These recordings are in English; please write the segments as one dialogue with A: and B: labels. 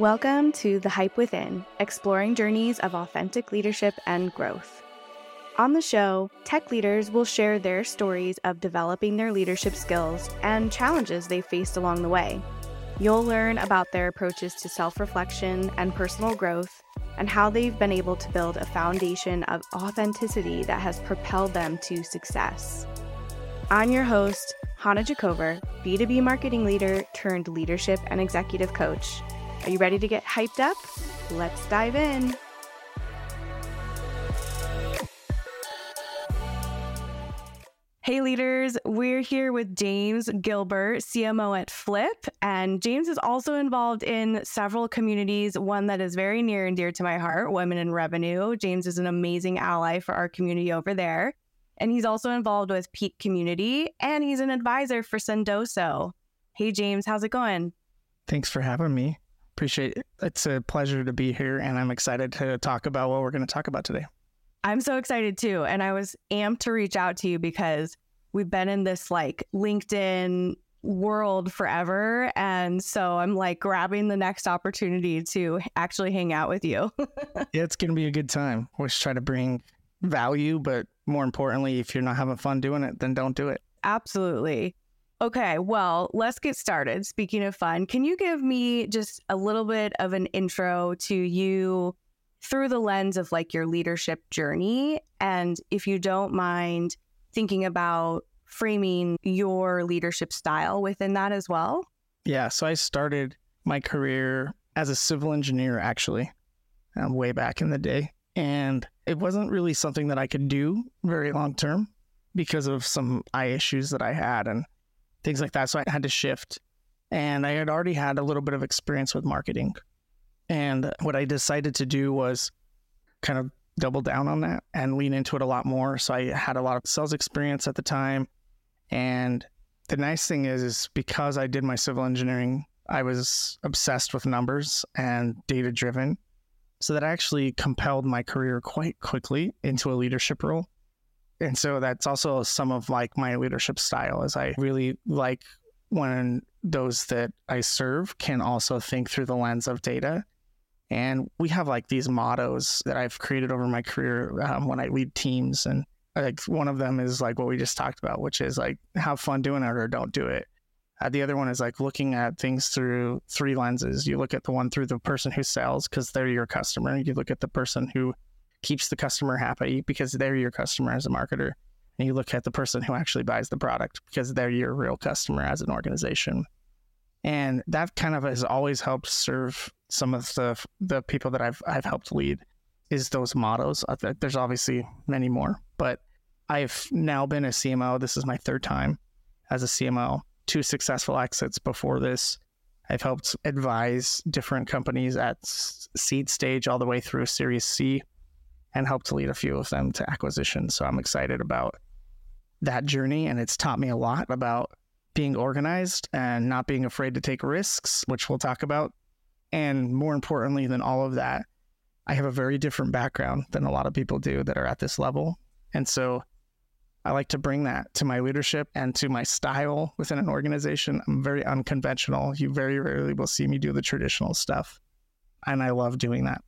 A: Welcome to The Hype Within, exploring journeys of authentic leadership and growth. On the show, tech leaders will share their stories of developing their leadership skills and challenges they faced along the way. You'll learn about their approaches to self reflection and personal growth, and how they've been able to build a foundation of authenticity that has propelled them to success. I'm your host, Hannah Jacover, B2B marketing leader turned leadership and executive coach. Are you ready to get hyped up? Let's dive in. Hey, leaders, we're here with James Gilbert, CMO at Flip. And James is also involved in several communities, one that is very near and dear to my heart Women in Revenue. James is an amazing ally for our community over there. And he's also involved with Peak Community and he's an advisor for Sendoso. Hey, James, how's it going?
B: Thanks for having me appreciate it. It's a pleasure to be here, and I'm excited to talk about what we're going to talk about today.
A: I'm so excited too. And I was amped to reach out to you because we've been in this like LinkedIn world forever. And so I'm like grabbing the next opportunity to actually hang out with you.
B: yeah, it's going to be a good time. Always try to bring value, but more importantly, if you're not having fun doing it, then don't do it.
A: Absolutely. Okay, well, let's get started. Speaking of fun, can you give me just a little bit of an intro to you through the lens of like your leadership journey? And if you don't mind thinking about framing your leadership style within that as well?
B: Yeah, so I started my career as a civil engineer actually, um, way back in the day. And it wasn't really something that I could do very long term because of some eye issues that I had. And things like that. So I had to shift. And I had already had a little bit of experience with marketing. And what I decided to do was kind of double down on that and lean into it a lot more. So I had a lot of sales experience at the time. And the nice thing is, is because I did my civil engineering, I was obsessed with numbers and data driven. So that actually compelled my career quite quickly into a leadership role and so that's also some of like my leadership style is i really like when those that i serve can also think through the lens of data. And we have like these mottos that i've created over my career um, when i lead teams. And like one of them is like what we just talked about which is like have fun doing it or don't do it. Uh, the other one is like looking at things through three lenses. You look at the one through the person who sells because they're your customer. You look at the person who keeps the customer happy because they're your customer as a marketer. And you look at the person who actually buys the product because they're your real customer as an organization. And that kind of has always helped serve some of the the people that I've I've helped lead is those mottos. Uh, there's obviously many more, but I've now been a CMO. This is my third time as a CMO. Two successful exits before this. I've helped advise different companies at seed stage all the way through Series C and helped to lead a few of them to acquisition. So I'm excited about that journey. And it's taught me a lot about being organized and not being afraid to take risks, which we'll talk about. And more importantly than all of that, I have a very different background than a lot of people do that are at this level. And so I like to bring that to my leadership and to my style within an organization. I'm very unconventional. You very rarely will see me do the traditional stuff. And I love doing that.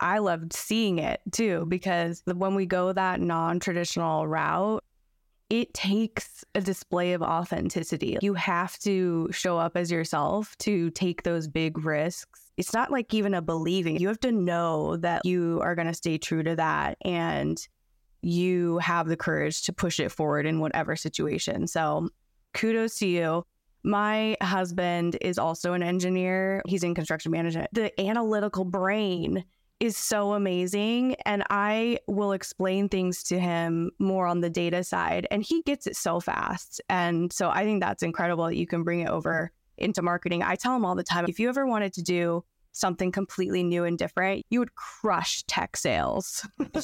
A: I loved seeing it too, because when we go that non traditional route, it takes a display of authenticity. You have to show up as yourself to take those big risks. It's not like even a believing. You have to know that you are going to stay true to that and you have the courage to push it forward in whatever situation. So, kudos to you. My husband is also an engineer, he's in construction management. The analytical brain is so amazing. And I will explain things to him more on the data side, and he gets it so fast. And so I think that's incredible that you can bring it over into marketing. I tell him all the time if you ever wanted to do something completely new and different, you would crush tech sales.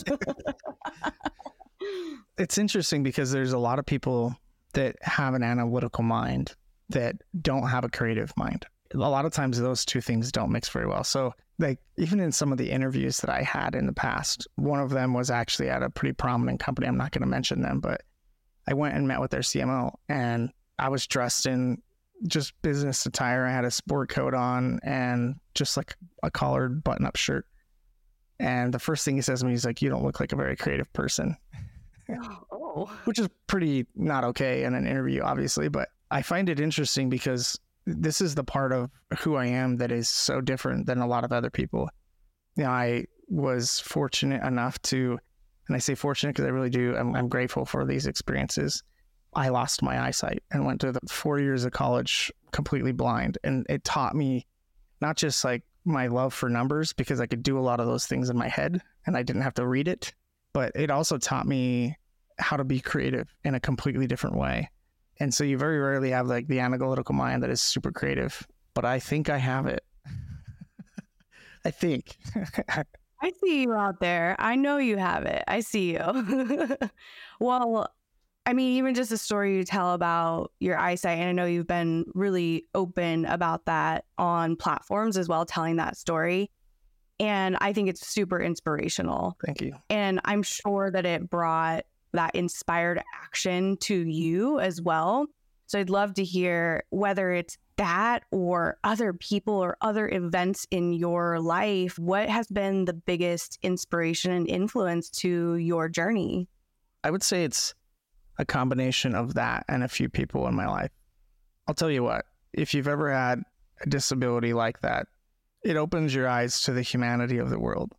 B: it's interesting because there's a lot of people that have an analytical mind that don't have a creative mind. A lot of times those two things don't mix very well. So like even in some of the interviews that I had in the past, one of them was actually at a pretty prominent company. I'm not going to mention them, but I went and met with their CMO and I was dressed in just business attire. I had a sport coat on and just like a collared button up shirt. And the first thing he says to me, he's like, You don't look like a very creative person. oh. Which is pretty not okay in an interview, obviously. But I find it interesting because this is the part of who I am that is so different than a lot of other people. You know, I was fortunate enough to, and I say fortunate because I really do, I'm, I'm grateful for these experiences. I lost my eyesight and went to the four years of college completely blind. And it taught me not just like my love for numbers because I could do a lot of those things in my head and I didn't have to read it, but it also taught me how to be creative in a completely different way. And so you very rarely have like the analytical mind that is super creative, but I think I have it. I think.
A: I see you out there. I know you have it. I see you. well, I mean, even just a story you tell about your eyesight, and I know you've been really open about that on platforms as well, telling that story. And I think it's super inspirational.
B: Thank you.
A: And I'm sure that it brought that inspired action to you as well. So I'd love to hear whether it's that or other people or other events in your life. What has been the biggest inspiration and influence to your journey?
B: I would say it's a combination of that and a few people in my life. I'll tell you what, if you've ever had a disability like that, it opens your eyes to the humanity of the world.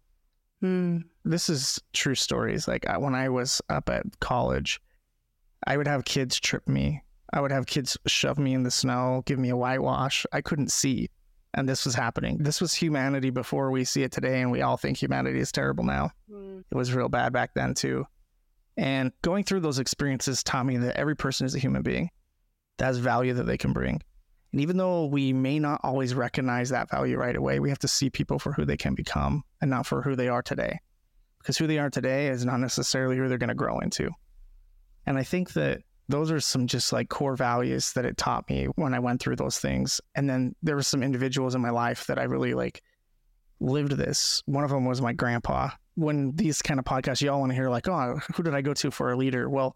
B: Mm. This is true stories. Like when I was up at college, I would have kids trip me. I would have kids shove me in the snow, give me a whitewash. I couldn't see. And this was happening. This was humanity before we see it today. And we all think humanity is terrible now. Mm. It was real bad back then, too. And going through those experiences taught me that every person is a human being that has value that they can bring. And even though we may not always recognize that value right away, we have to see people for who they can become and not for who they are today. Because who they are today is not necessarily who they're going to grow into. And I think that those are some just like core values that it taught me when I went through those things. And then there were some individuals in my life that I really like lived this. One of them was my grandpa. When these kind of podcasts, you all want to hear like, oh, who did I go to for a leader? Well,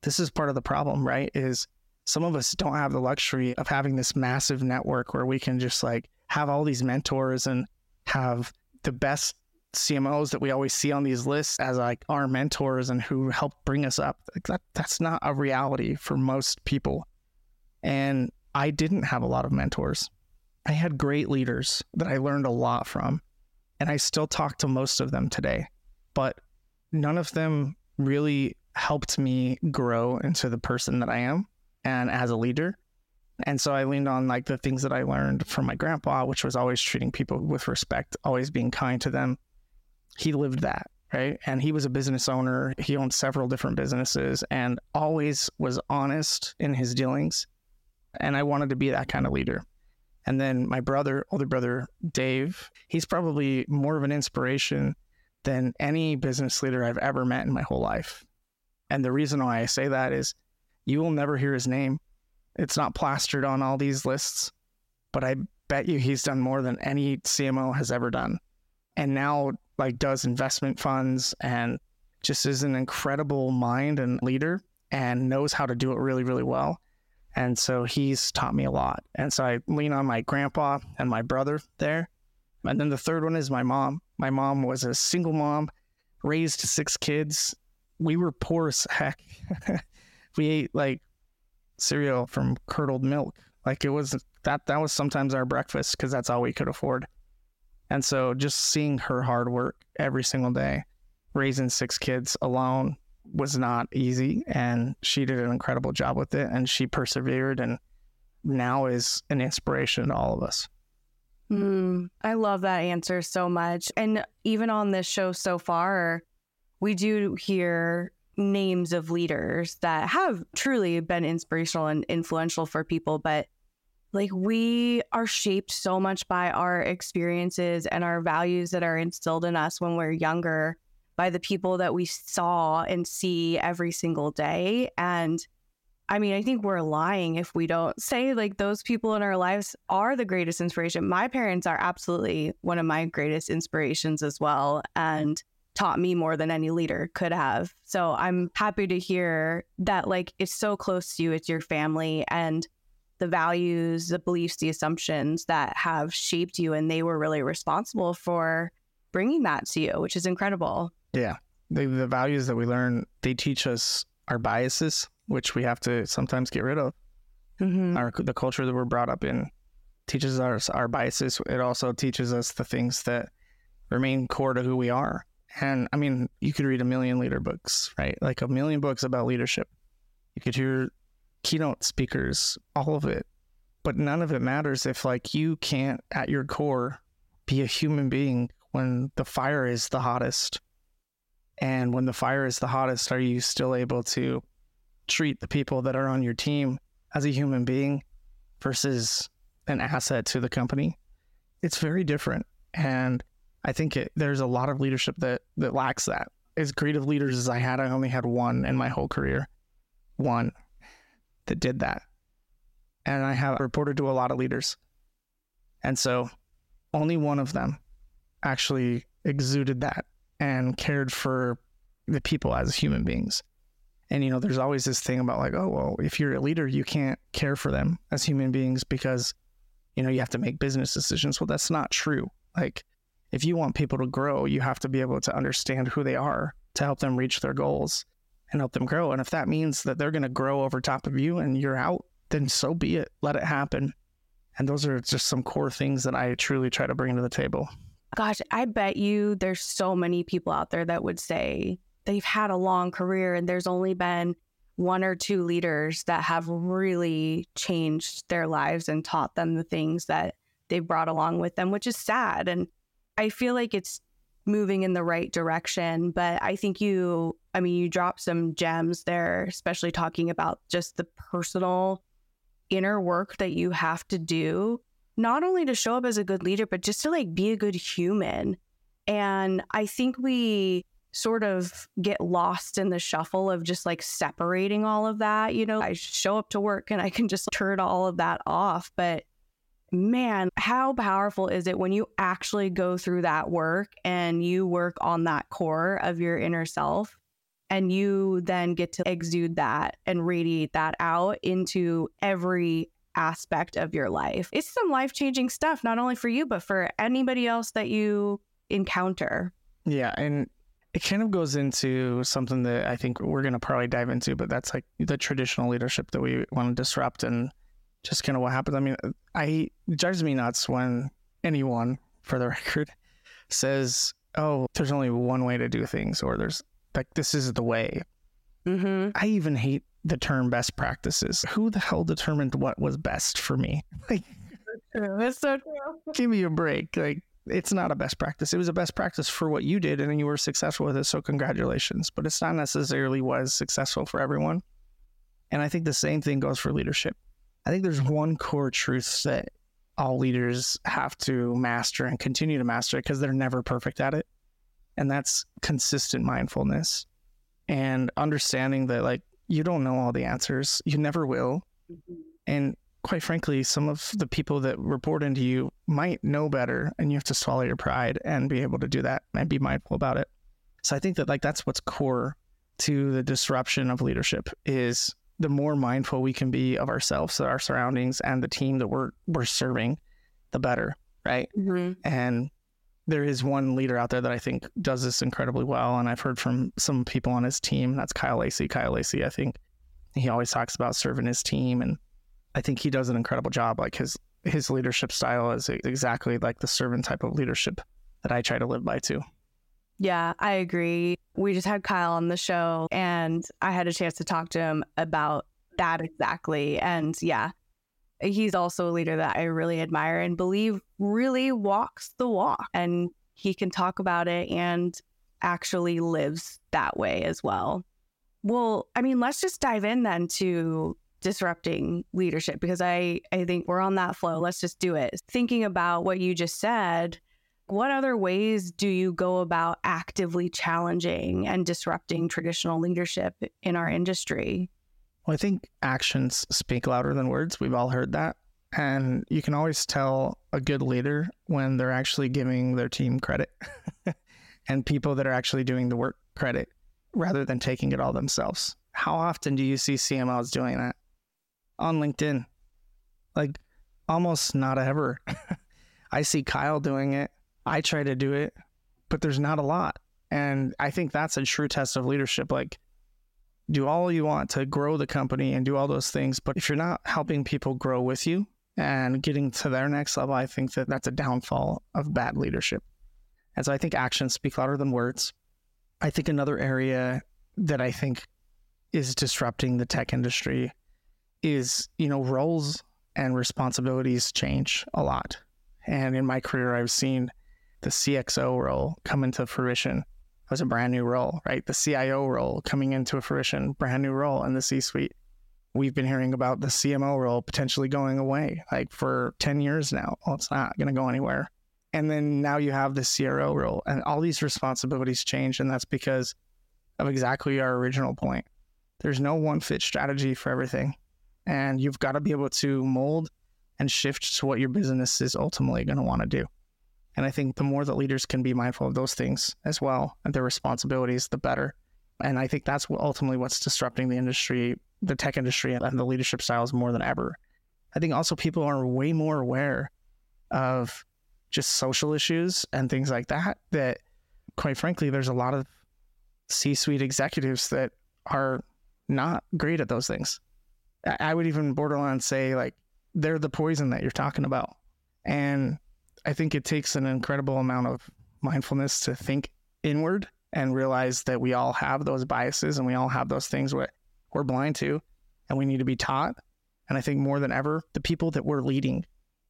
B: this is part of the problem, right? Is some of us don't have the luxury of having this massive network where we can just like have all these mentors and have the best CMOs that we always see on these lists as like our mentors and who help bring us up. Like that, that's not a reality for most people. And I didn't have a lot of mentors. I had great leaders that I learned a lot from, and I still talk to most of them today, but none of them really helped me grow into the person that I am and as a leader. And so I leaned on like the things that I learned from my grandpa, which was always treating people with respect, always being kind to them. He lived that, right? And he was a business owner. He owned several different businesses and always was honest in his dealings. And I wanted to be that kind of leader. And then my brother, older brother, Dave, he's probably more of an inspiration than any business leader I've ever met in my whole life. And the reason why I say that is you will never hear his name. It's not plastered on all these lists, but I bet you he's done more than any CMO has ever done. And now like does investment funds and just is an incredible mind and leader and knows how to do it really, really well. And so he's taught me a lot. And so I lean on my grandpa and my brother there. And then the third one is my mom. My mom was a single mom, raised six kids. We were poor as heck. we ate like cereal from curdled milk. Like it was that that was sometimes our breakfast because that's all we could afford. And so just seeing her hard work every single day, raising six kids alone was not easy and she did an incredible job with it and she persevered and now is an inspiration to all of us.
A: Mm, I love that answer so much. And even on this show so far, we do hear names of leaders that have truly been inspirational and influential for people, but like we are shaped so much by our experiences and our values that are instilled in us when we're younger by the people that we saw and see every single day. And I mean, I think we're lying if we don't say like those people in our lives are the greatest inspiration. My parents are absolutely one of my greatest inspirations as well. And taught me more than any leader could have. So I'm happy to hear that like it's so close to you, it's your family and the values, the beliefs, the assumptions that have shaped you. And they were really responsible for bringing that to you, which is incredible.
B: Yeah. The, the values that we learn, they teach us our biases, which we have to sometimes get rid of. Mm-hmm. Our, the culture that we're brought up in teaches us our biases. It also teaches us the things that remain core to who we are. And I mean, you could read a million leader books, right? Like a million books about leadership. You could hear keynote speakers, all of it. But none of it matters if like you can't at your core be a human being when the fire is the hottest. And when the fire is the hottest, are you still able to treat the people that are on your team as a human being versus an asset to the company? It's very different. And I think it, there's a lot of leadership that that lacks that. As great of leaders as I had, I only had one in my whole career, one that did that, and I have reported to a lot of leaders, and so only one of them actually exuded that and cared for the people as human beings. And you know, there's always this thing about like, oh well, if you're a leader, you can't care for them as human beings because you know you have to make business decisions. Well, that's not true. Like if you want people to grow, you have to be able to understand who they are to help them reach their goals and help them grow. And if that means that they're going to grow over top of you and you're out, then so be it. Let it happen. And those are just some core things that I truly try to bring to the table.
A: Gosh, I bet you there's so many people out there that would say they've had a long career and there's only been one or two leaders that have really changed their lives and taught them the things that they brought along with them, which is sad. And I feel like it's moving in the right direction. But I think you, I mean, you dropped some gems there, especially talking about just the personal inner work that you have to do, not only to show up as a good leader, but just to like be a good human. And I think we sort of get lost in the shuffle of just like separating all of that. You know, I show up to work and I can just turn all of that off. But man, how powerful is it when you actually go through that work and you work on that core of your inner self and you then get to exude that and radiate that out into every aspect of your life. It's some life changing stuff, not only for you, but for anybody else that you encounter.
B: Yeah. And it kind of goes into something that I think we're going to probably dive into, but that's like the traditional leadership that we want to disrupt and just kind of what happens. I mean, I it drives me nuts when anyone, for the record, says, "Oh, there's only one way to do things," or "There's like this is the way." Mm-hmm. I even hate the term best practices. Who the hell determined what was best for me? Like,
A: that's so true.
B: Give me a break. Like, it's not a best practice. It was a best practice for what you did, and you were successful with it. So congratulations. But it's not necessarily was successful for everyone. And I think the same thing goes for leadership. I think there's one core truth that all leaders have to master and continue to master because they're never perfect at it. And that's consistent mindfulness and understanding that, like, you don't know all the answers, you never will. Mm-hmm. And quite frankly, some of the people that report into you might know better, and you have to swallow your pride and be able to do that and be mindful about it. So I think that, like, that's what's core to the disruption of leadership is the more mindful we can be of ourselves, our surroundings, and the team that we're we're serving, the better, right? Mm-hmm. And there is one leader out there that I think does this incredibly well, and I've heard from some people on his team. That's Kyle Lacy. Kyle Lacy, I think he always talks about serving his team, and I think he does an incredible job. Like his his leadership style is exactly like the servant type of leadership that I try to live by too.
A: Yeah, I agree. We just had Kyle on the show and I had a chance to talk to him about that exactly. And yeah, he's also a leader that I really admire and believe really walks the walk. And he can talk about it and actually lives that way as well. Well, I mean, let's just dive in then to disrupting leadership because I, I think we're on that flow. Let's just do it. Thinking about what you just said, what other ways do you go about actively challenging and disrupting traditional leadership in our industry?
B: Well, I think actions speak louder than words. We've all heard that. And you can always tell a good leader when they're actually giving their team credit and people that are actually doing the work credit rather than taking it all themselves. How often do you see CMOs doing that? On LinkedIn, Like almost not ever. I see Kyle doing it. I try to do it, but there's not a lot. And I think that's a true test of leadership. Like, do all you want to grow the company and do all those things. But if you're not helping people grow with you and getting to their next level, I think that that's a downfall of bad leadership. And so I think actions speak louder than words. I think another area that I think is disrupting the tech industry is, you know, roles and responsibilities change a lot. And in my career, I've seen the CXO role come into fruition was a brand new role, right? The CIO role coming into a fruition, brand new role in the C suite. We've been hearing about the CMO role potentially going away like for 10 years now. Well, it's not going to go anywhere. And then now you have the CRO role, and all these responsibilities change. And that's because of exactly our original point. There's no one fit strategy for everything. And you've got to be able to mold and shift to what your business is ultimately going to want to do. And I think the more that leaders can be mindful of those things as well and their responsibilities, the better. And I think that's ultimately what's disrupting the industry, the tech industry, and the leadership styles more than ever. I think also people are way more aware of just social issues and things like that. That, quite frankly, there's a lot of C suite executives that are not great at those things. I would even borderline say, like, they're the poison that you're talking about. And I think it takes an incredible amount of mindfulness to think inward and realize that we all have those biases and we all have those things we're, we're blind to and we need to be taught. And I think more than ever, the people that we're leading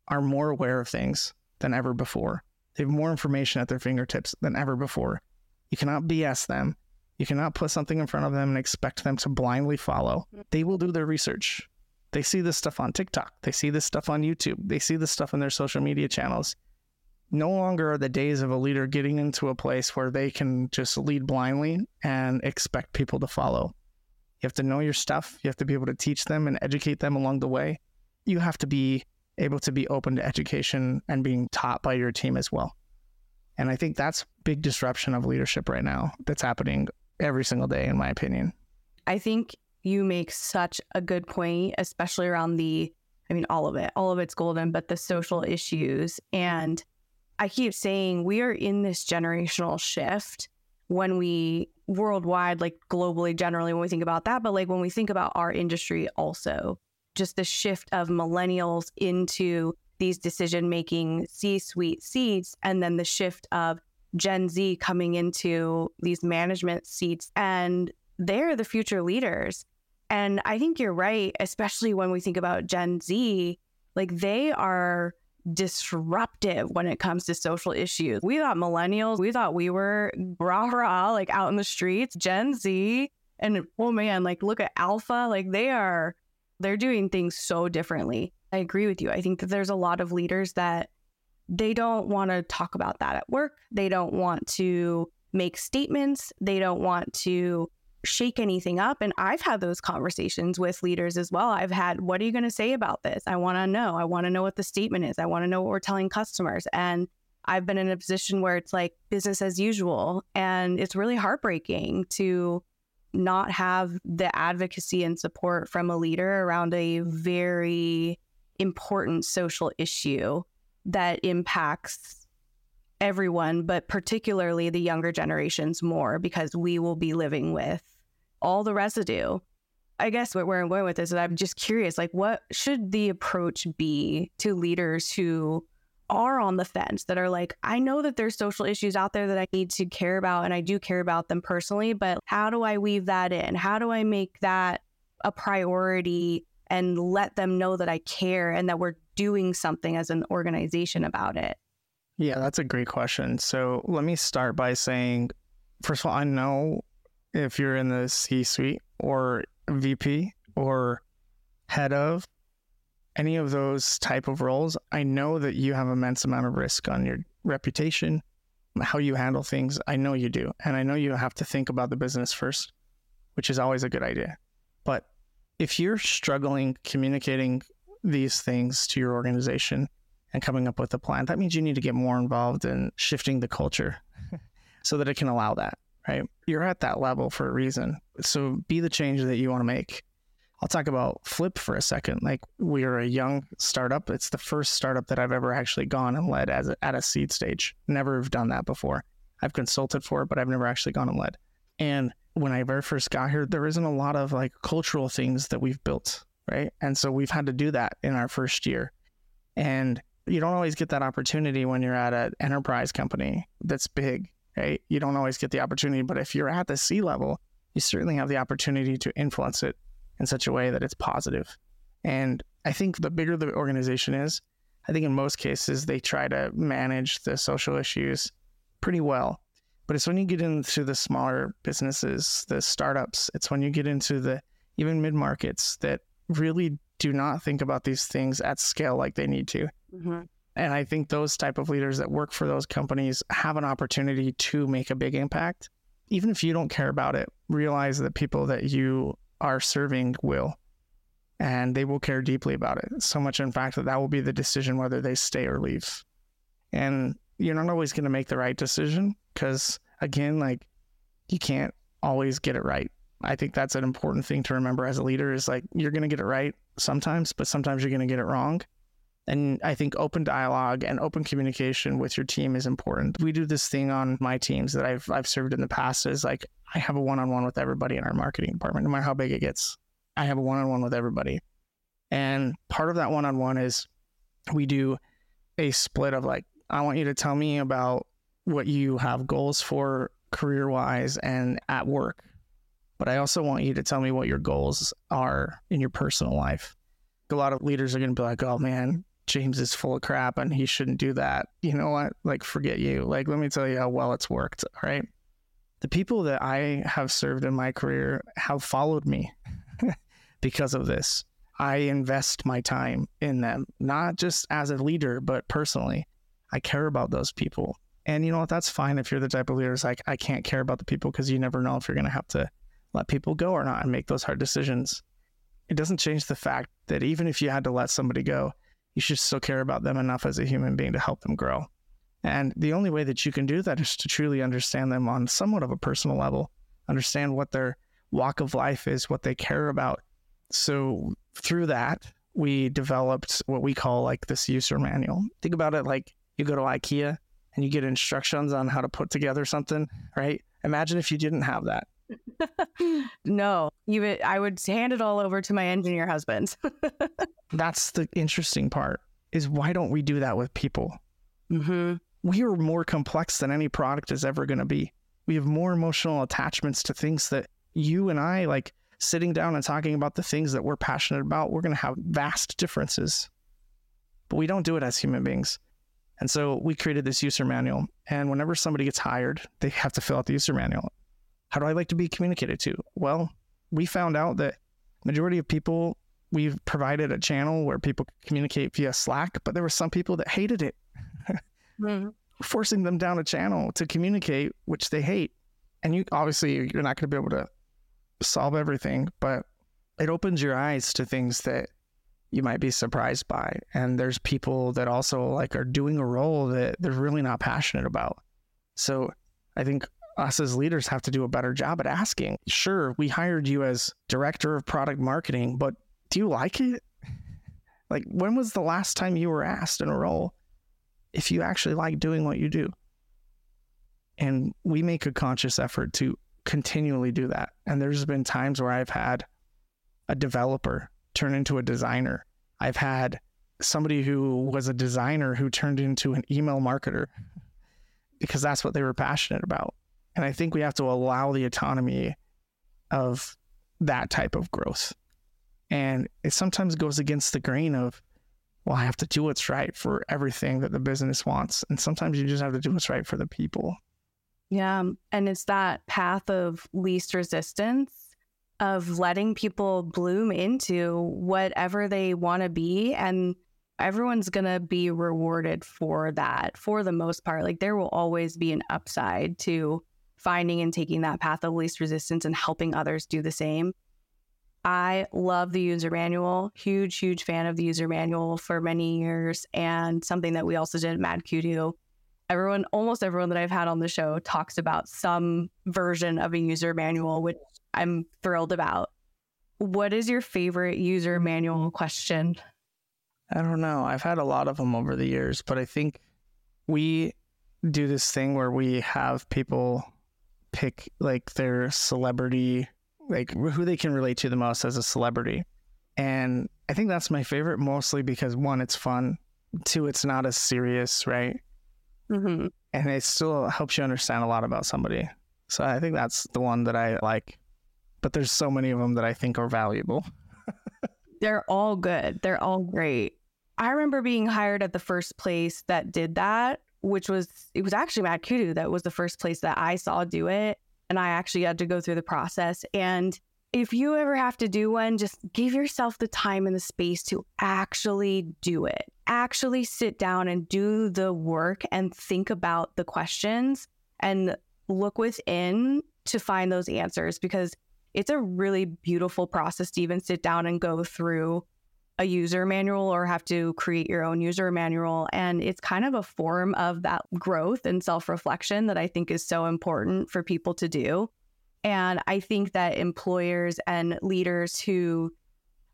B: are more aware of things than ever before. They have more information at their fingertips than ever before. You cannot BS them. You cannot put something in front of them and expect them to blindly follow. Mm-hmm. They will do their research. They see this stuff on TikTok. They see this stuff on YouTube. They see this stuff in their social media channels no longer are the days of a leader getting into a place where they can just lead blindly and expect people to follow. You have to know your stuff. You have to be able to teach them and educate them along the way. You have to be able to be open to education and being taught by your team as well. And I think that's big disruption of leadership right now that's happening every single day, in my opinion.
A: I think you make such a good point, especially around the, I mean, all of it, all of it's golden, but the social issues and I keep saying we are in this generational shift when we worldwide, like globally, generally, when we think about that, but like when we think about our industry also, just the shift of millennials into these decision making C suite seats, and then the shift of Gen Z coming into these management seats, and they're the future leaders. And I think you're right, especially when we think about Gen Z, like they are disruptive when it comes to social issues. We thought millennials, we thought we were rah rah, like out in the streets, Gen Z. And oh man, like look at Alpha, like they are, they're doing things so differently. I agree with you. I think that there's a lot of leaders that they don't want to talk about that at work. They don't want to make statements. They don't want to shake anything up. And I've had those conversations with leaders as well. I've had, what are you going to say about this? I want to know. I want to know what the statement is. I want to know what we're telling customers. And I've been in a position where it's like business as usual. And it's really heartbreaking to not have the advocacy and support from a leader around a very important social issue that impacts everyone, but particularly the younger generations more because we will be living with all the residue. I guess where I'm going with this is I'm just curious, like, what should the approach be to leaders who are on the fence that are like, I know that there's social issues out there that I need to care about and I do care about them personally, but how do I weave that in? How do I make that a priority and let them know that I care and that we're doing something as an organization about it?
B: Yeah, that's a great question. So let me start by saying, first of all, I know if you're in the C suite or VP or head of any of those type of roles, I know that you have immense amount of risk on your reputation, how you handle things. I know you do. And I know you have to think about the business first, which is always a good idea. But if you're struggling communicating these things to your organization and coming up with a plan, that means you need to get more involved in shifting the culture so that it can allow that right? You're at that level for a reason. So be the change that you want to make. I'll talk about Flip for a second. Like we are a young startup. It's the first startup that I've ever actually gone and led as a, at a seed stage. Never have done that before. I've consulted for it, but I've never actually gone and led. And when I very first got here, there isn't a lot of like cultural things that we've built, right? And so we've had to do that in our first year. And you don't always get that opportunity when you're at an enterprise company that's big, right? You don't always get the opportunity, but if you're at the C level, you certainly have the opportunity to influence it in such a way that it's positive. And I think the bigger the organization is, I think in most cases they try to manage the social issues pretty well. But it's when you get into the smaller businesses, the startups, it's when you get into the even mid markets that really do not think about these things at scale like they need to. Mm-hmm. And I think those type of leaders that work for those companies have an opportunity to make a big impact. Even if you don't care about it, realize that people that you are serving will and they will care deeply about it. So much, in fact, that that will be the decision whether they stay or leave. And you're not always going to make the right decision because, again, like you can't always get it right. I think that's an important thing to remember as a leader is like you're going to get it right sometimes, but sometimes you're going to get it wrong. And I think open dialogue and open communication with your team is important. We do this thing on my teams that I've I've served in the past is like I have a one-on-one with everybody in our marketing department, no matter how big it gets. I have a one-on-one with everybody. And part of that one-on-one is we do a split of like, I want you to tell me about what you have goals for career-wise and at work. But I also want you to tell me what your goals are in your personal life. A lot of leaders are going to be like, oh man, James is full of crap and he shouldn't do that. You know what? Like, forget you. Like, let me tell you how well it's worked. Right. The people that I have served in my career have followed me because of this. I invest my time in them, not just as a leader, but personally. I care about those people. And you know what? That's fine if you're the type of leader who's like, I can't care about the people because you never know if you're going to have to let people go or not and make those hard decisions. It doesn't change the fact that even if you had to let somebody go, you should still care about them enough as a human being to help them grow. And the only way that you can do that is to truly understand them on somewhat of a personal level, understand what their walk of life is, what they care about. So through that, we developed what we call like this user manual. Think about it like you go to IKEA and you get instructions on how to put together something, right? Imagine if you didn't have that.
A: no, you I would hand it all over to my engineer husband.
B: That's the interesting part is why don't we do that with people?
A: Mm-hmm.
B: We are more complex than any product is ever going to be. We have more emotional attachments to things that you and I like sitting down and talking about the things that we're passionate about. We're going to have vast differences, but we don't do it as human beings. And so we created this user manual. And whenever somebody gets hired, they have to fill out the user manual. How do I like to be communicated to? Well, we found out that majority of people we've provided a channel where people communicate via Slack, but there were some people that hated it. mm-hmm. Forcing them down a channel to communicate, which they hate. And you obviously you're not going to be able to solve everything, but it opens your eyes to things that you might be surprised by. And there's people that also like are doing a role that they're really not passionate about. So I think us as leaders have to do a better job at asking. Sure, we hired you as director of product marketing, but do you like it? Like, when was the last time you were asked in a role if you actually like doing what you do? And we make a conscious effort to continually do that. And there's been times where I've had a developer turn into a designer. I've had somebody who was a designer who turned into an email marketer because that's what they were passionate about. And I think we have to allow the autonomy of that type of growth. And it sometimes goes against the grain of, well, I have to do what's right for everything that the business wants. And sometimes you just have to do what's right for the people.
A: Yeah. Um, and it's that path of least resistance of letting people bloom into whatever they want to be. And everyone's going to be rewarded for that for the most part. Like there will always be an upside to finding and taking that path of least resistance and helping others do the same. I love the user manual, huge, huge fan of the user manual for many years, and something that we also did at Mad Kudu. Everyone, almost everyone that I've had on the show talks about some version of a user manual, which I'm thrilled about. What is your favorite user manual question?
B: I don't know. I've had a lot of them over the years, but I think we do this thing where we have people pick like their celebrity, like who they can relate to the most as a celebrity. And I think that's my favorite mostly because one, it's fun. Two, it's not as serious, right?
A: Mm-hmm.
B: And it still helps you understand a lot about somebody. So I think that's the one that I like. But there's so many of them that I think are valuable.
A: They're all good. They're all great. I remember being hired at the first place that did that, which was it was actually Mad Kudu that was the first place that I saw do it. And I actually had to go through the process. And if you ever have to do one, just give yourself the time and the space to actually do it. Actually sit down and do the work and think about the questions and look within to find those answers because it's a really beautiful process to even sit down and go through a user manual or have to create your own user manual. And it's kind of a form of that growth and self reflection that I think is so important for people to do. And I think that employers and leaders who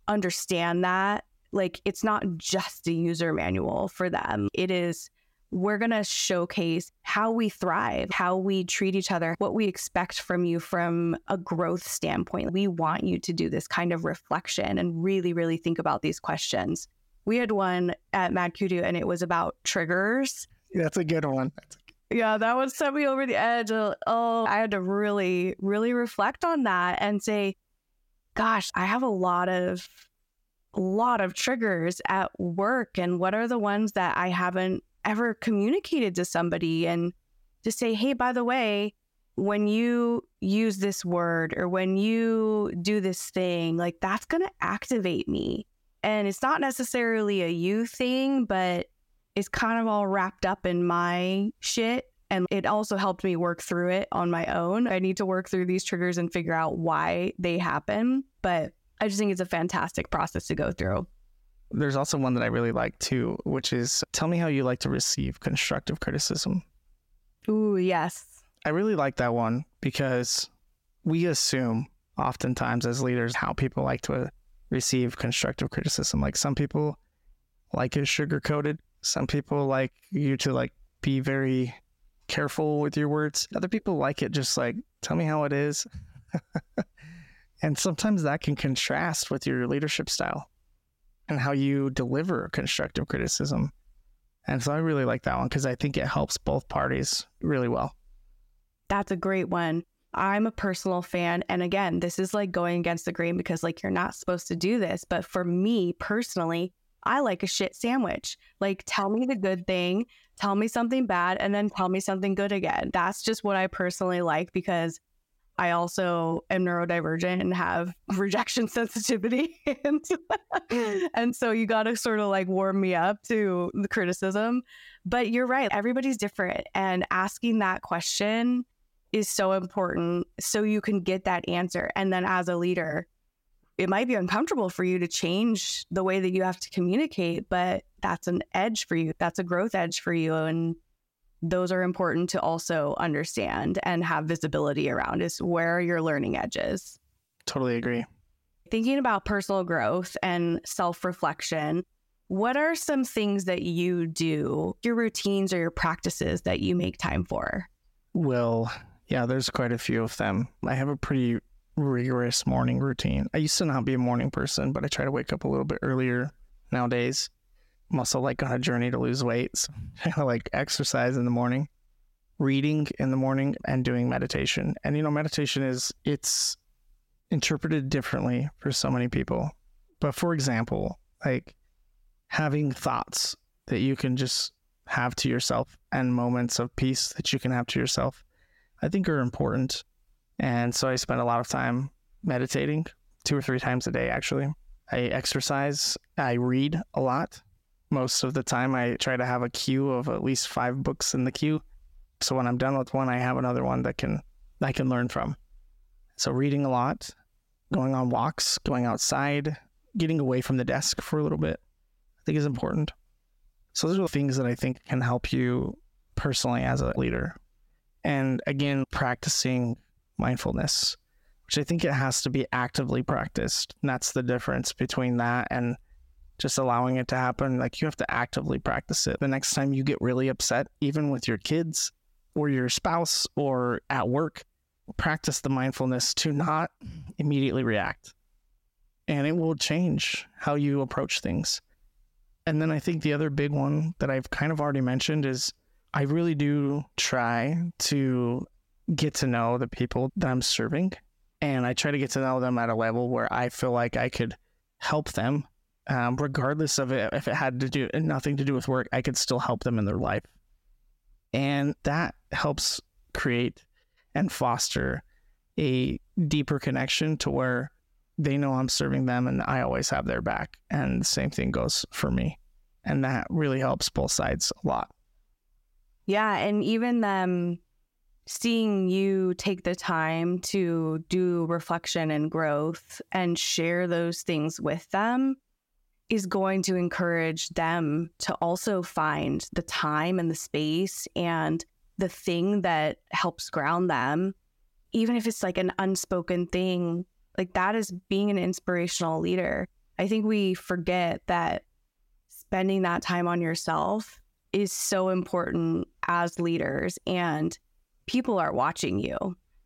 A: understand that, like, it's not just a user manual for them, it is we're going to showcase how we thrive, how we treat each other, what we expect from you from a growth standpoint. We want you to do this kind of reflection and really, really think about these questions. We had one at Mad Kudu and it was about triggers.
B: That's a good one.
A: Yeah, that one set me over the edge. Uh, oh, I had to really, really reflect on that and say, gosh, I have a lot of a lot of triggers at work and what are the ones that I haven't ever communicated to somebody and to say, hey, by the way, when you use this word or when you do this thing, like that's going to activate me. And it's not necessarily a you thing, but it's kind of all wrapped up in my shit. And it also helped me work through it on my own. I need to work through these triggers and figure out why they happen. But I just think it's a fantastic process to go through.
B: There's also one that I really like too, which is tell me how you like to receive constructive criticism.
A: Ooh, yes.
B: I really like that one because we assume oftentimes as leaders how people like to receive constructive criticism. Like some people like it sugar coated. Some people like you to like be very careful with your words. Other people like it just like tell me how it is. and sometimes that can contrast with your leadership style and how you deliver constructive criticism. And so I really like that one because I think it helps both parties really well.
A: That's a great one. I'm a personal fan. And again, this is like going against the grain because, like, you're not supposed to do this. But for me personally, I like a shit sandwich. Like, tell me the good thing, tell me something bad, and then tell me something good again. That's just what I personally like because I also am neurodivergent and have rejection sensitivity. and, mm. and so you got to sort of like warm me up to the criticism. But you're right, everybody's different. And asking that question is so important so you can get that answer. And then as a leader, it might be uncomfortable for you to change the way that you have to communicate, but that's an edge for you. That's a growth edge for you. And those are important to also understand and have visibility around is where your learning edges.
B: Totally agree.
A: Thinking about personal growth and self reflection, what are some things that you do, your routines or your practices that you make time for?
B: Well, yeah, there's quite a few of them. I have a pretty rigorous morning routine. I used to not be a morning person, but I try to wake up a little bit earlier nowadays. I'm also like on a journey to lose weight. So like exercise in the morning, reading in the morning, and doing meditation. And you know, meditation is it's interpreted differently for so many people. But for example, like having thoughts that you can just have to yourself and moments of peace that you can have to yourself, I think are important. And so I spend a lot of time meditating two or three times a day, actually. I exercise, I read a lot most of the time I try to have a queue of at least five books in the queue. So when I'm done with one, I have another one that can I can learn from. So reading a lot, going on walks, going outside, getting away from the desk for a little bit, I think is important. So those are the things that I think can help you personally as a leader. And again, practicing mindfulness, which I think it has to be actively practiced. And that's the difference between that and just allowing it to happen. Like you have to actively practice it. The next time you get really upset, even with your kids or your spouse or at work, practice the mindfulness to not immediately react. And it will change how you approach things. And then I think the other big one that I've kind of already mentioned is I really do try to get to know the people that I'm serving. And I try to get to know them at a level where I feel like I could help them, um, regardless of it. If it had to do nothing to do with work, I could still help them in their life. And that helps create and foster a deeper connection to where they know I'm serving them and I always have their back. And the same thing goes for me. And that really helps both sides a lot.
A: Yeah. And even them seeing you take the time to do reflection and growth and share those things with them is going to encourage them to also find the time and the space and the thing that helps ground them, even if it's like an unspoken thing, like that is being an inspirational leader. I think we forget that spending that time on yourself is so important as leaders and people are watching you.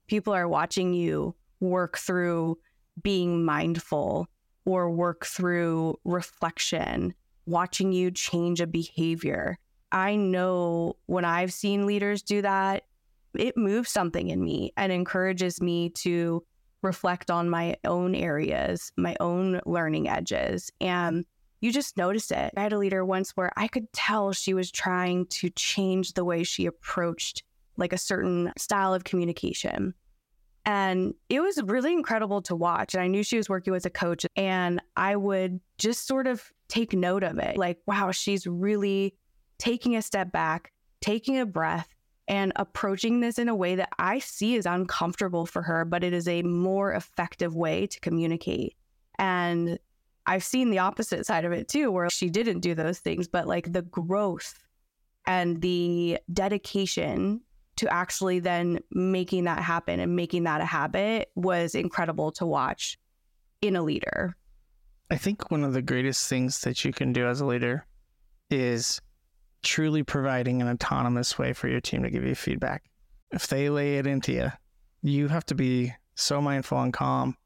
A: People are watching you work through being mindful or work through reflection, watching you change a behavior. I know when I've seen leaders do that, it moves something in me and encourages me to reflect on my own areas, my own learning edges. And you just notice it. I had a leader once where I could tell she was trying to change the way she approached like a certain style of communication. And it was really incredible to watch. And I knew she was working with a coach, and I would just sort of take note of it like, wow, she's really taking a step back, taking a breath, and approaching this in a way that I see is uncomfortable for her, but it is a more effective way to communicate. And I've seen the opposite side of it too, where she didn't do those things, but like the growth and the dedication to actually then making that happen and making that a habit was incredible to watch in a leader.
B: I think one of the greatest things that you can do as a leader is truly providing an autonomous way for your team to give you feedback. If they lay it into you, you have to be so mindful and calm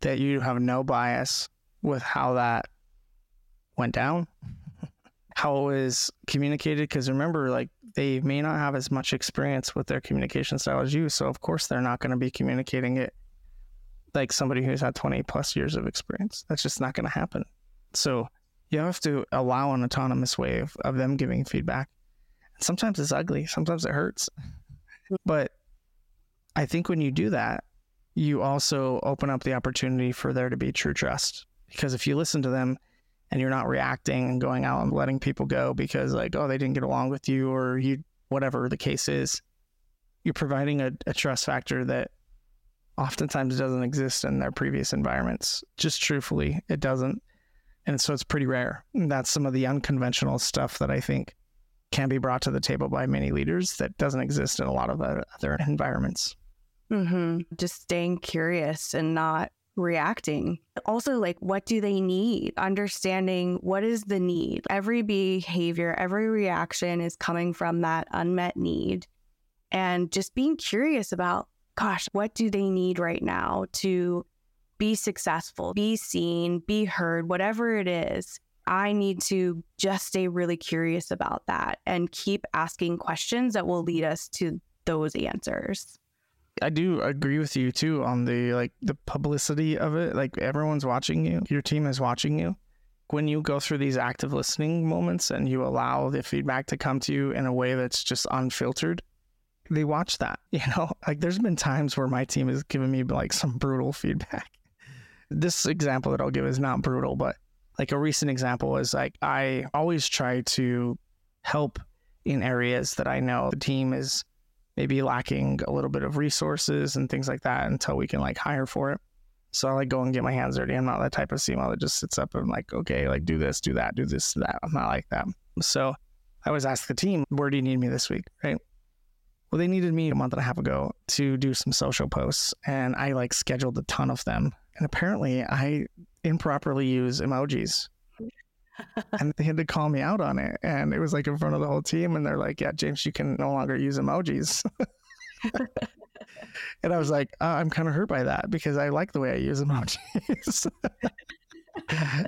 B: that you have no bias with how that went down, how it was communicated. Because remember, like they may not have as much experience with their communication style as you. So, of course, they're not going to be communicating it like somebody who's had 20 plus years of experience. That's just not going to happen. So, you have to allow an autonomous way of, of them giving feedback. Sometimes it's ugly, sometimes it hurts. But I think when you do that, you also open up the opportunity for there to be true trust. Because if you listen to them and you're not reacting and going out and letting people go because like oh they didn't get along with you or you whatever the case is you're providing a, a trust factor that oftentimes doesn't exist in their previous environments. Just truthfully it doesn't. And so it's pretty rare. And that's some of the unconventional stuff that i think can be brought to the table by many leaders that doesn't exist in a lot of other environments.
A: Mm-hmm. just staying curious and not reacting. Also, like, what do they need? Understanding what is the need. Every behavior, every reaction is coming from that unmet need. And just being curious about, gosh, what do they need right now to be successful, be seen, be heard, whatever it is. I need to just stay really curious about that and keep asking questions that will lead us to those answers.
B: I do agree with you too on the like the publicity of it. Like everyone's watching you, your team is watching you. When you go through these active listening moments and you allow the feedback to come to you in a way that's just unfiltered, they watch that. You know, like there's been times where my team has given me like some brutal feedback. This example that I'll give is not brutal, but like a recent example is like I always try to help in areas that I know the team is maybe lacking a little bit of resources and things like that until we can like hire for it. So I like go and get my hands dirty. I'm not that type of CMO that just sits up and like, okay, like do this, do that, do this, that. I'm not like that. So I always ask the team, where do you need me this week? Right. Well, they needed me a month and a half ago to do some social posts, and I like scheduled a ton of them. And apparently, I improperly use emojis. And they had to call me out on it. And it was like in front of the whole team. And they're like, yeah, James, you can no longer use emojis. and I was like, uh, I'm kind of hurt by that because I like the way I use emojis.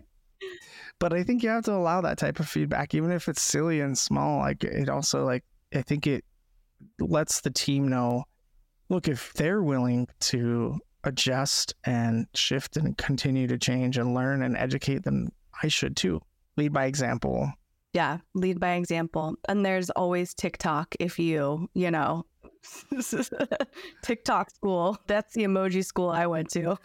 B: but I think you have to allow that type of feedback, even if it's silly and small. Like it also like I think it lets the team know, look, if they're willing to adjust and shift and continue to change and learn and educate, then I should too. Lead by example.
A: Yeah, lead by example. And there's always TikTok if you, you know, TikTok school. That's the emoji school I went to.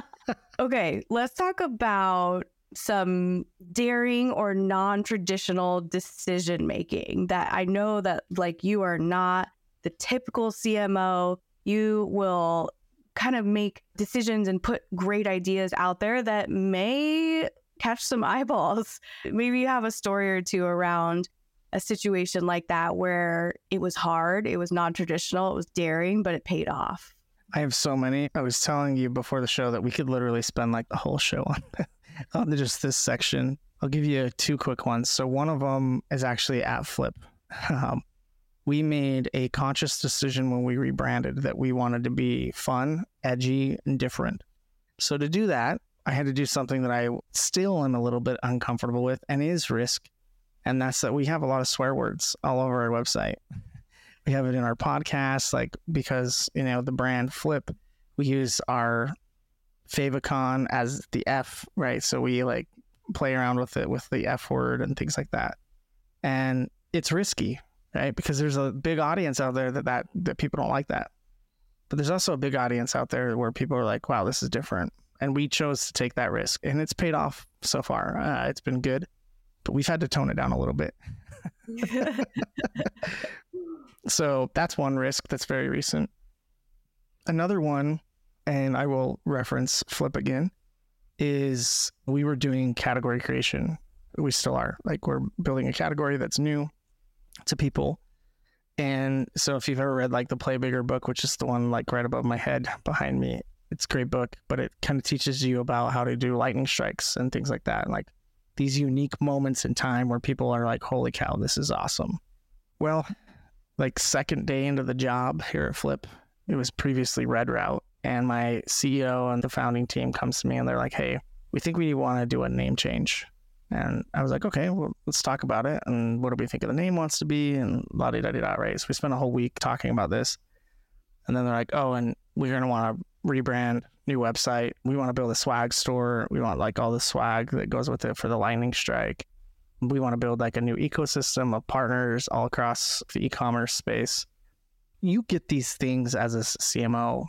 A: okay, let's talk about some daring or non-traditional decision making that I know that like you are not the typical CMO. You will kind of make decisions and put great ideas out there that may catch some eyeballs. Maybe you have a story or two around a situation like that where it was hard, it was non-traditional, it was daring, but it paid off.
B: I have so many. I was telling you before the show that we could literally spend like the whole show on on just this section. I'll give you two quick ones. So one of them is actually at Flip. Um, we made a conscious decision when we rebranded that we wanted to be fun, edgy, and different. So to do that, I had to do something that I still am a little bit uncomfortable with and is risk. And that's that we have a lot of swear words all over our website. We have it in our podcast, like because, you know, the brand Flip, we use our favicon as the F, right? So we like play around with it with the F word and things like that. And it's risky, right? Because there's a big audience out there that, that, that people don't like that. But there's also a big audience out there where people are like, wow, this is different. And we chose to take that risk and it's paid off so far. Uh, it's been good, but we've had to tone it down a little bit. so that's one risk that's very recent. Another one and I will reference Flip again, is we were doing category creation. We still are. Like we're building a category that's new to people. And so if you've ever read like the Play Bigger book, which is the one like right above my head behind me, it's a great book, but it kind of teaches you about how to do lightning strikes and things like that. Like these unique moments in time where people are like, holy cow, this is awesome. Well, like second day into the job here at Flip, it was previously Red Route and my CEO and the founding team comes to me and they're like, "Hey, we think we want to do a name change." And I was like, "Okay, well, let's talk about it. And what do we think of the name wants to be?" And la di da di da. Right. So we spent a whole week talking about this, and then they're like, "Oh, and we're gonna want to rebrand, new website. We want to build a swag store. We want like all the swag that goes with it for the lightning strike. We want to build like a new ecosystem of partners all across the e-commerce space." You get these things as a CMO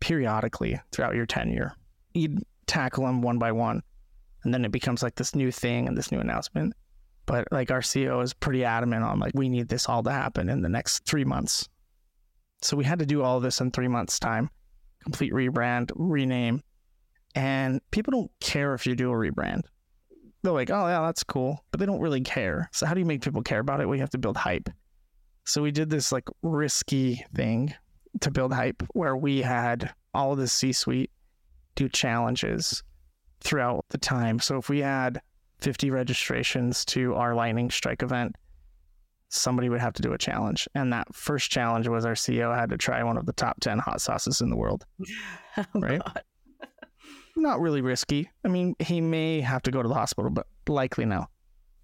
B: periodically throughout your tenure. You'd tackle them one by one, and then it becomes like this new thing and this new announcement. But like our CEO is pretty adamant on like we need this all to happen in the next three months. So we had to do all this in three months' time, complete rebrand, rename, and people don't care if you do a rebrand. They're like, oh yeah, that's cool, but they don't really care. So how do you make people care about it? We have to build hype. So we did this like risky thing to build hype where we had all of the C suite do challenges throughout the time. So if we had 50 registrations to our lightning strike event, somebody would have to do a challenge. And that first challenge was our CEO had to try one of the top 10 hot sauces in the world. oh, right? God. Not really risky. I mean, he may have to go to the hospital, but likely no.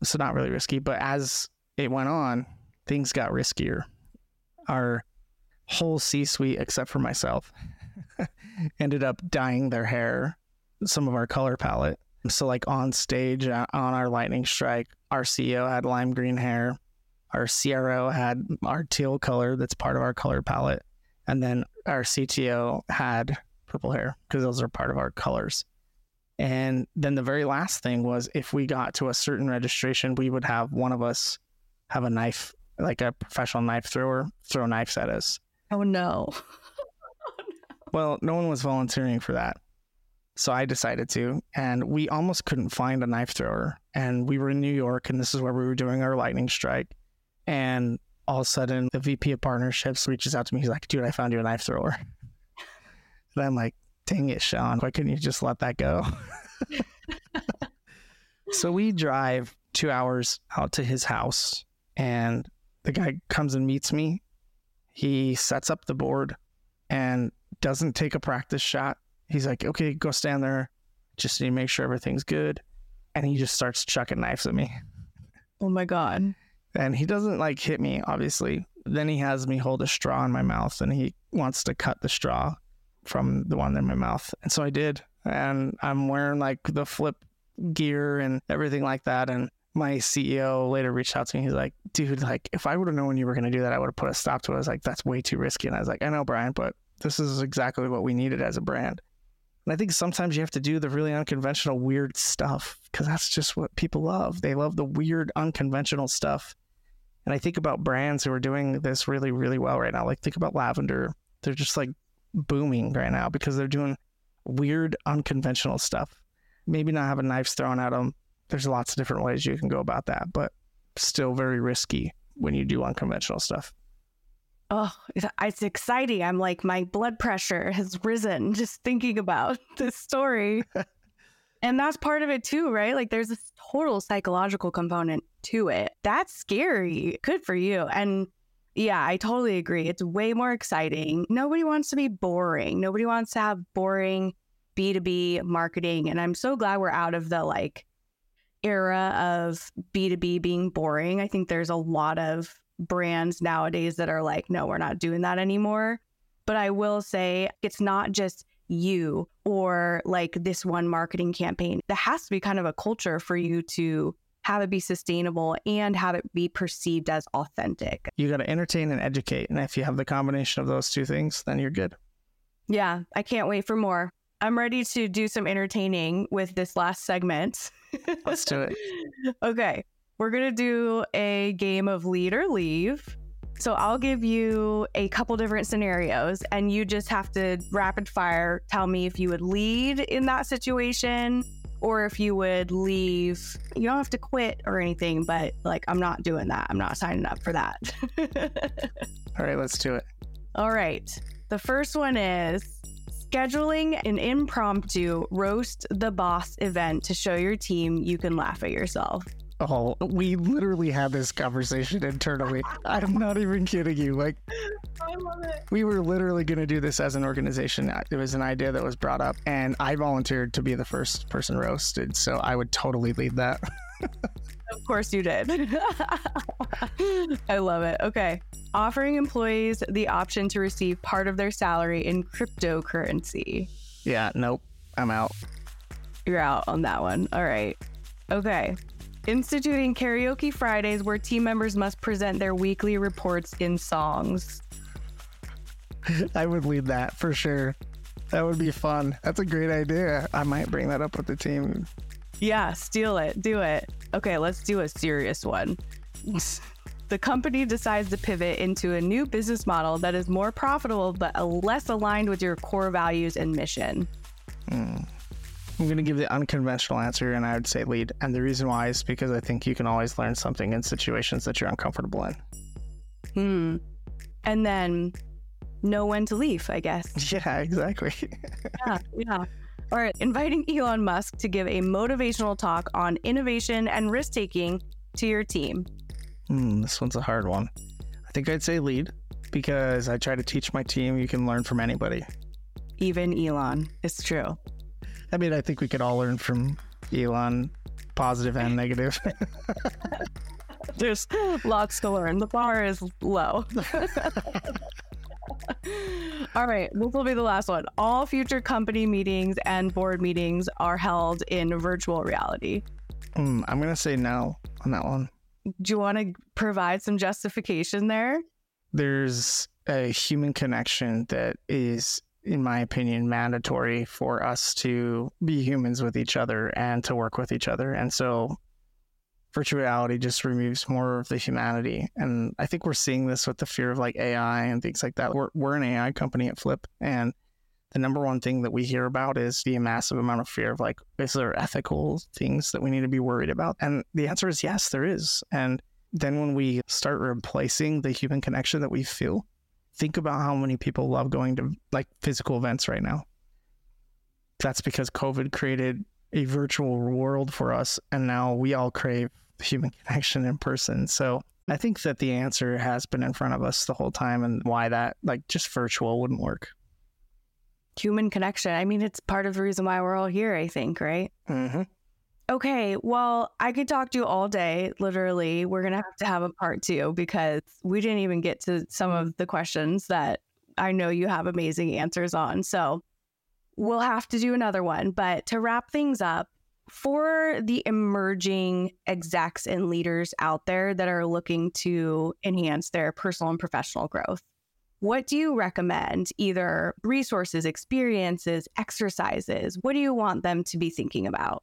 B: So not really risky. But as it went on, things got riskier. Our whole C suite, except for myself, ended up dyeing their hair, some of our color palette. So, like on stage uh, on our lightning strike, our CEO had lime green hair, our CRO had our teal color that's part of our color palette, and then our CTO had purple hair because those are part of our colors. And then the very last thing was if we got to a certain registration, we would have one of us have a knife, like a professional knife thrower, throw knives at us.
A: Oh no.
B: Oh, well, no one was volunteering for that. So I decided to, and we almost couldn't find a knife thrower. And we were in New York, and this is where we were doing our lightning strike. And all of a sudden, the VP of partnerships reaches out to me. He's like, dude, I found you a knife thrower. and I'm like, dang it, Sean. Why couldn't you just let that go? so we drive two hours out to his house, and the guy comes and meets me. He sets up the board and doesn't take a practice shot. He's like, okay, go stand there. Just need to make sure everything's good. And he just starts chucking knives at me.
A: Oh my God.
B: And he doesn't like hit me, obviously. Then he has me hold a straw in my mouth and he wants to cut the straw from the one in my mouth. And so I did. And I'm wearing like the flip gear and everything like that. And my CEO later reached out to me. He's like, dude, like, if I would have known you were going to do that, I would have put a stop to it. I was like, that's way too risky. And I was like, I know, Brian, but this is exactly what we needed as a brand. And I think sometimes you have to do the really unconventional, weird stuff because that's just what people love. They love the weird, unconventional stuff. And I think about brands who are doing this really, really well right now. Like, think about Lavender. They're just like booming right now because they're doing weird, unconventional stuff. Maybe not having knives thrown at them. There's lots of different ways you can go about that, but still very risky when you do unconventional stuff.
A: Oh, it's exciting. I'm like, my blood pressure has risen just thinking about this story. and that's part of it too, right? Like, there's this total psychological component to it. That's scary. Good for you. And yeah, I totally agree. It's way more exciting. Nobody wants to be boring. Nobody wants to have boring B2B marketing. And I'm so glad we're out of the like era of B2B being boring. I think there's a lot of brands nowadays that are like, no, we're not doing that anymore. But I will say it's not just you or like this one marketing campaign. There has to be kind of a culture for you to have it be sustainable and have it be perceived as authentic.
B: You got to entertain and educate. And if you have the combination of those two things, then you're good.
A: Yeah, I can't wait for more. I'm ready to do some entertaining with this last segment.
B: Let's do it.
A: okay. We're going to do a game of lead or leave. So I'll give you a couple different scenarios and you just have to rapid fire tell me if you would lead in that situation or if you would leave. You don't have to quit or anything, but like I'm not doing that. I'm not signing up for that.
B: All right, let's do it.
A: All right. The first one is scheduling an impromptu roast the boss event to show your team you can laugh at yourself.
B: Oh, we literally had this conversation internally. I'm not even kidding you. Like, I love it. We were literally going to do this as an organization. It was an idea that was brought up, and I volunteered to be the first person roasted. So I would totally lead that.
A: of course, you did. I love it. Okay. Offering employees the option to receive part of their salary in cryptocurrency.
B: Yeah, nope. I'm out.
A: You're out on that one. All right. Okay instituting karaoke Fridays where team members must present their weekly reports in songs.
B: I would lead that for sure. That would be fun. That's a great idea. I might bring that up with the team.
A: Yeah, steal it. Do it. Okay, let's do a serious one. the company decides to pivot into a new business model that is more profitable but less aligned with your core values and mission.
B: Mm. I'm going to give the unconventional answer, and I would say lead. And the reason why is because I think you can always learn something in situations that you're uncomfortable in.
A: Hmm. And then know when to leave, I guess.
B: Yeah, exactly.
A: yeah, yeah. All right, inviting Elon Musk to give a motivational talk on innovation and risk taking to your team.
B: Hmm, this one's a hard one. I think I'd say lead because I try to teach my team you can learn from anybody.
A: Even Elon. It's true.
B: I mean, I think we could all learn from Elon, positive and negative.
A: There's lots to learn. The bar is low. All right, this will be the last one. All future company meetings and board meetings are held in virtual reality.
B: Mm, I'm going to say no on that one.
A: Do you want to provide some justification there?
B: There's a human connection that is in my opinion, mandatory for us to be humans with each other and to work with each other. And so virtual reality just removes more of the humanity. And I think we're seeing this with the fear of like AI and things like that. We're, we're an AI company at Flip. And the number one thing that we hear about is the massive amount of fear of like, is there ethical things that we need to be worried about? And the answer is yes, there is. And then when we start replacing the human connection that we feel, think about how many people love going to like physical events right now. That's because COVID created a virtual world for us. And now we all crave human connection in person. So I think that the answer has been in front of us the whole time and why that, like, just virtual wouldn't work.
A: Human connection. I mean, it's part of the reason why we're all here, I think, right?
B: Mm-hmm.
A: Okay, well, I could talk to you all day. Literally, we're to have to have a part two because we didn't even get to some of the questions that I know you have amazing answers on. So we'll have to do another one. But to wrap things up, for the emerging execs and leaders out there that are looking to enhance their personal and professional growth, what do you recommend? Either resources, experiences, exercises? What do you want them to be thinking about?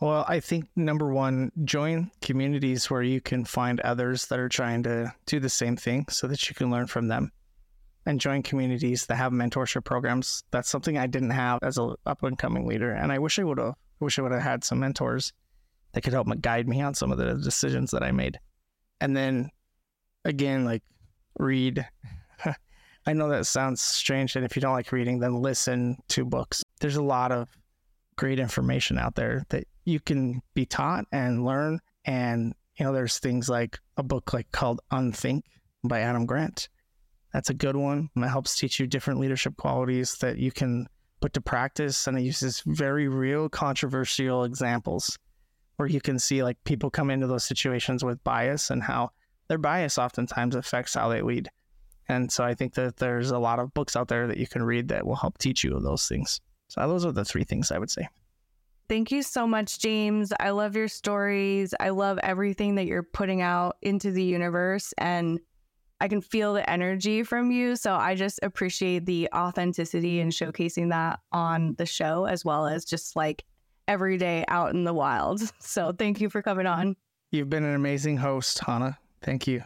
B: Well, I think number one, join communities where you can find others that are trying to do the same thing so that you can learn from them. And join communities that have mentorship programs. That's something I didn't have as an up and coming leader. And I wish I would have. I wish I would have had some mentors that could help guide me on some of the decisions that I made. And then again, like read. I know that sounds strange. And if you don't like reading, then listen to books. There's a lot of great information out there that you can be taught and learn. And, you know, there's things like a book like called Unthink by Adam Grant. That's a good one. It helps teach you different leadership qualities that you can put to practice. And it uses very real controversial examples where you can see like people come into those situations with bias and how their bias oftentimes affects how they lead. And so I think that there's a lot of books out there that you can read that will help teach you those things. So those are the three things I would say.
A: Thank you so much, James. I love your stories. I love everything that you're putting out into the universe. And I can feel the energy from you. So I just appreciate the authenticity and showcasing that on the show, as well as just like every day out in the wild. So thank you for coming on.
B: You've been an amazing host, Hannah. Thank you.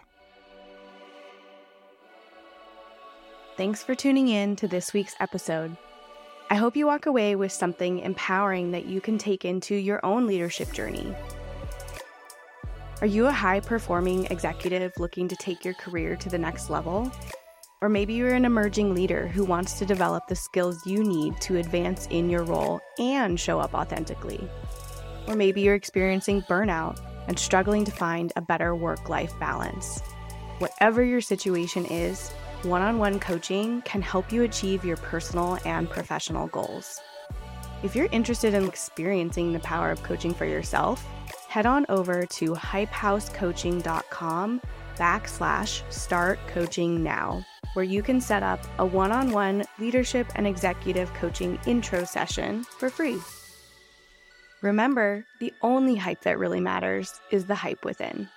A: Thanks for tuning in to this week's episode. I hope you walk away with something empowering that you can take into your own leadership journey. Are you a high performing executive looking to take your career to the next level? Or maybe you're an emerging leader who wants to develop the skills you need to advance in your role and show up authentically. Or maybe you're experiencing burnout and struggling to find a better work life balance. Whatever your situation is, one on one coaching can help you achieve your personal and professional goals. If you're interested in experiencing the power of coaching for yourself, head on over to hypehousecoaching.com backslash start coaching now, where you can set up a one on one leadership and executive coaching intro session for free. Remember, the only hype that really matters is the hype within.